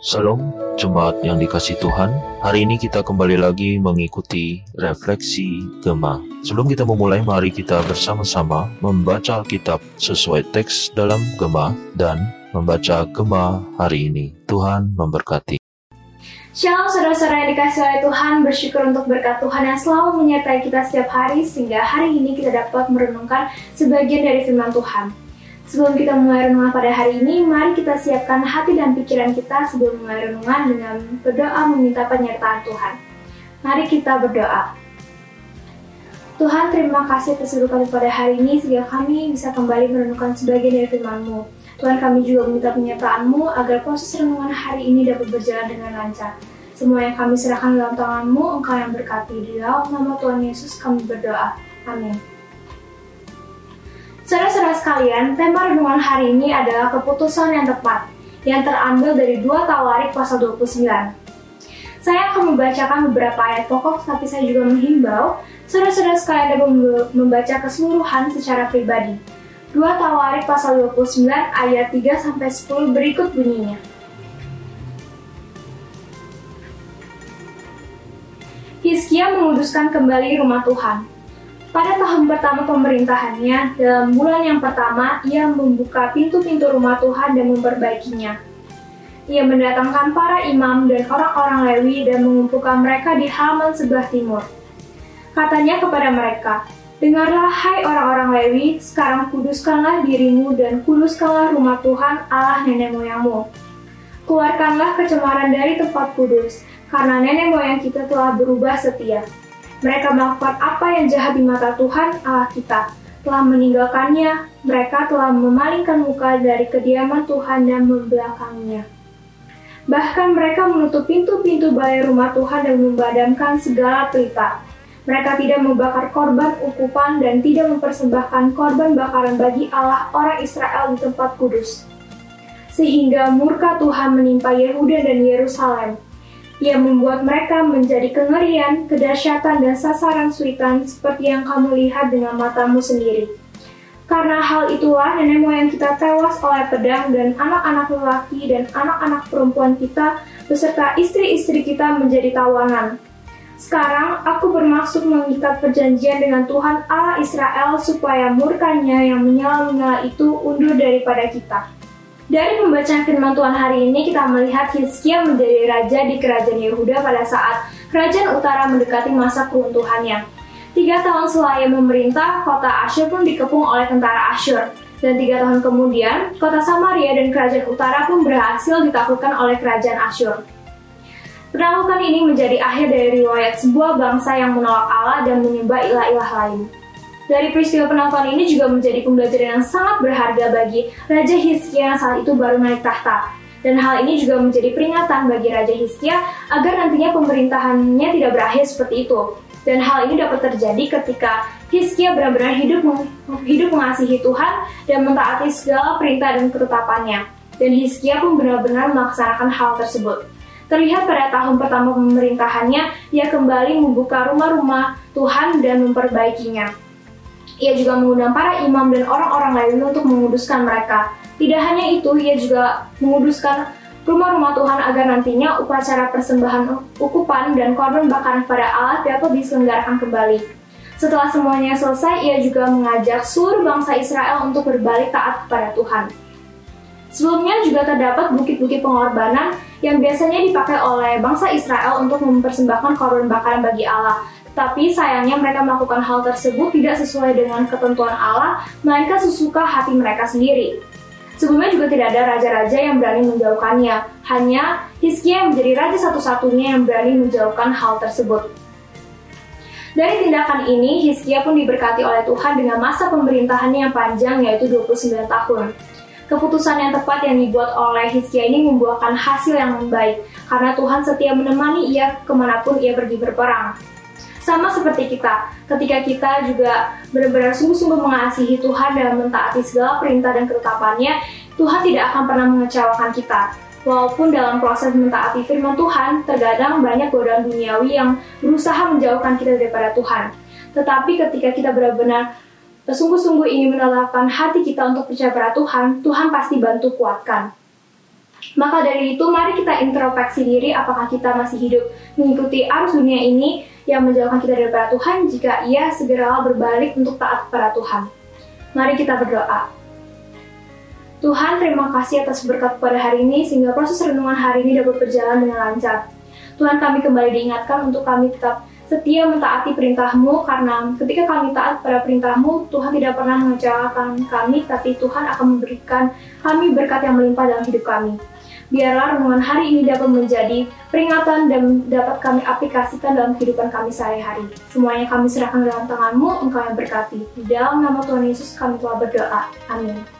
Salam jemaat yang dikasih Tuhan. Hari ini kita kembali lagi mengikuti refleksi Gema. Sebelum kita memulai, mari kita bersama-sama membaca Alkitab sesuai teks dalam Gema dan membaca Gema hari ini. Tuhan memberkati. Shalom saudara-saudara yang dikasih oleh Tuhan, bersyukur untuk berkat Tuhan yang selalu menyertai kita setiap hari sehingga hari ini kita dapat merenungkan sebagian dari firman Tuhan. Sebelum kita mulai renungan pada hari ini, mari kita siapkan hati dan pikiran kita sebelum mulai renungan dengan berdoa meminta penyertaan Tuhan. Mari kita berdoa. Tuhan, terima kasih atas kami pada hari ini sehingga kami bisa kembali merenungkan sebagian dari firman-Mu. Tuhan, kami juga meminta penyertaan-Mu agar proses renungan hari ini dapat berjalan dengan lancar. Semua yang kami serahkan dalam tangan-Mu, Engkau yang berkati. Di dalam nama Tuhan Yesus kami berdoa. Amin. Sekalian, tema renungan hari ini adalah keputusan yang tepat yang terambil dari 2 Tawarik pasal 29. Saya akan membacakan beberapa ayat pokok, tapi saya juga menghimbau saudara-saudara sekalian dapat membaca keseluruhan secara pribadi. 2 Tawarik pasal 29 ayat 3 sampai 10 berikut bunyinya. Hizkia menguduskan kembali rumah Tuhan. Pada tahun pertama pemerintahannya, dalam bulan yang pertama, ia membuka pintu-pintu rumah Tuhan dan memperbaikinya. Ia mendatangkan para imam dan orang-orang Lewi dan mengumpulkan mereka di halaman sebelah timur. Katanya kepada mereka, Dengarlah hai orang-orang Lewi, sekarang kuduskanlah dirimu dan kuduskanlah rumah Tuhan Allah nenek moyangmu. Keluarkanlah kecemaran dari tempat kudus, karena nenek moyang kita telah berubah setia. Mereka melakukan apa yang jahat di mata Tuhan Allah kita. Telah meninggalkannya, mereka telah memalingkan muka dari kediaman Tuhan dan membelakanginya. Bahkan mereka menutup pintu-pintu balai rumah Tuhan dan membadamkan segala pelita. Mereka tidak membakar korban ukupan dan tidak mempersembahkan korban bakaran bagi Allah orang Israel di tempat kudus. Sehingga murka Tuhan menimpa Yehuda dan Yerusalem ia membuat mereka menjadi kengerian, kedahsyatan, dan sasaran suritan seperti yang kamu lihat dengan matamu sendiri. Karena hal itulah nenek moyang kita tewas oleh pedang dan anak-anak lelaki dan anak-anak perempuan kita beserta istri-istri kita menjadi tawanan. Sekarang aku bermaksud mengikat perjanjian dengan Tuhan Allah Israel supaya murkanya yang menyala-nyala itu undur daripada kita. Dari pembacaan firman Tuhan hari ini kita melihat Hizkia menjadi raja di kerajaan Yehuda pada saat kerajaan utara mendekati masa keruntuhannya. Tiga tahun setelah ia memerintah, kota Asyur pun dikepung oleh tentara Asyur. Dan tiga tahun kemudian, kota Samaria dan kerajaan utara pun berhasil ditaklukkan oleh kerajaan Asyur. Penaklukan ini menjadi akhir dari riwayat sebuah bangsa yang menolak Allah dan menyembah ilah-ilah lain. Dari peristiwa penonton ini juga menjadi pembelajaran yang sangat berharga bagi Raja Hizkia yang saat itu baru naik tahta. Dan hal ini juga menjadi peringatan bagi Raja Hizkia agar nantinya pemerintahannya tidak berakhir seperti itu. Dan hal ini dapat terjadi ketika Hizkia benar-benar hidup hidup mengasihi Tuhan dan mentaati segala perintah dan ketetapannya. Dan Hizkia pun benar-benar melaksanakan hal tersebut. Terlihat pada tahun pertama pemerintahannya, ia kembali membuka rumah-rumah Tuhan dan memperbaikinya. Ia juga mengundang para imam dan orang-orang lain untuk menguduskan mereka. Tidak hanya itu, ia juga menguduskan rumah-rumah Tuhan agar nantinya upacara persembahan ukupan dan korban bakaran pada Allah dapat diselenggarakan kembali. Setelah semuanya selesai, ia juga mengajak seluruh bangsa Israel untuk berbalik taat kepada Tuhan. Sebelumnya juga terdapat bukit-bukit pengorbanan yang biasanya dipakai oleh bangsa Israel untuk mempersembahkan korban bakaran bagi Allah. Tapi sayangnya mereka melakukan hal tersebut tidak sesuai dengan ketentuan Allah, melainkan sesuka hati mereka sendiri. Sebelumnya juga tidak ada raja-raja yang berani menjauhkannya, hanya Hizkia yang menjadi raja satu-satunya yang berani menjauhkan hal tersebut. Dari tindakan ini, Hizkia pun diberkati oleh Tuhan dengan masa pemerintahannya yang panjang yaitu 29 tahun. Keputusan yang tepat yang dibuat oleh Hizkia ini membuahkan hasil yang baik, karena Tuhan setia menemani ia ke mana pun ia pergi berperang. Sama seperti kita, ketika kita juga benar-benar sungguh-sungguh mengasihi Tuhan dan mentaati segala perintah dan ketetapannya, Tuhan tidak akan pernah mengecewakan kita. Walaupun dalam proses mentaati firman Tuhan, terkadang banyak godaan duniawi yang berusaha menjauhkan kita daripada Tuhan. Tetapi ketika kita benar-benar sungguh-sungguh ingin menetapkan hati kita untuk percaya pada Tuhan, Tuhan pasti bantu kuatkan. Maka dari itu, mari kita introspeksi diri apakah kita masih hidup mengikuti arus dunia ini yang menjauhkan kita daripada Tuhan jika ia segera berbalik untuk taat kepada Tuhan. Mari kita berdoa. Tuhan, terima kasih atas berkat pada hari ini sehingga proses renungan hari ini dapat berjalan dengan lancar. Tuhan, kami kembali diingatkan untuk kami tetap setia mentaati perintahmu karena ketika kami taat pada perintahmu, Tuhan tidak pernah mengecewakan kami, tapi Tuhan akan memberikan kami berkat yang melimpah dalam hidup kami. Biarlah renungan hari ini dapat menjadi peringatan dan dapat kami aplikasikan dalam kehidupan kami sehari-hari. Semuanya kami serahkan dalam tanganmu, engkau yang berkati. Di dalam nama Tuhan Yesus kami telah berdoa. Amin.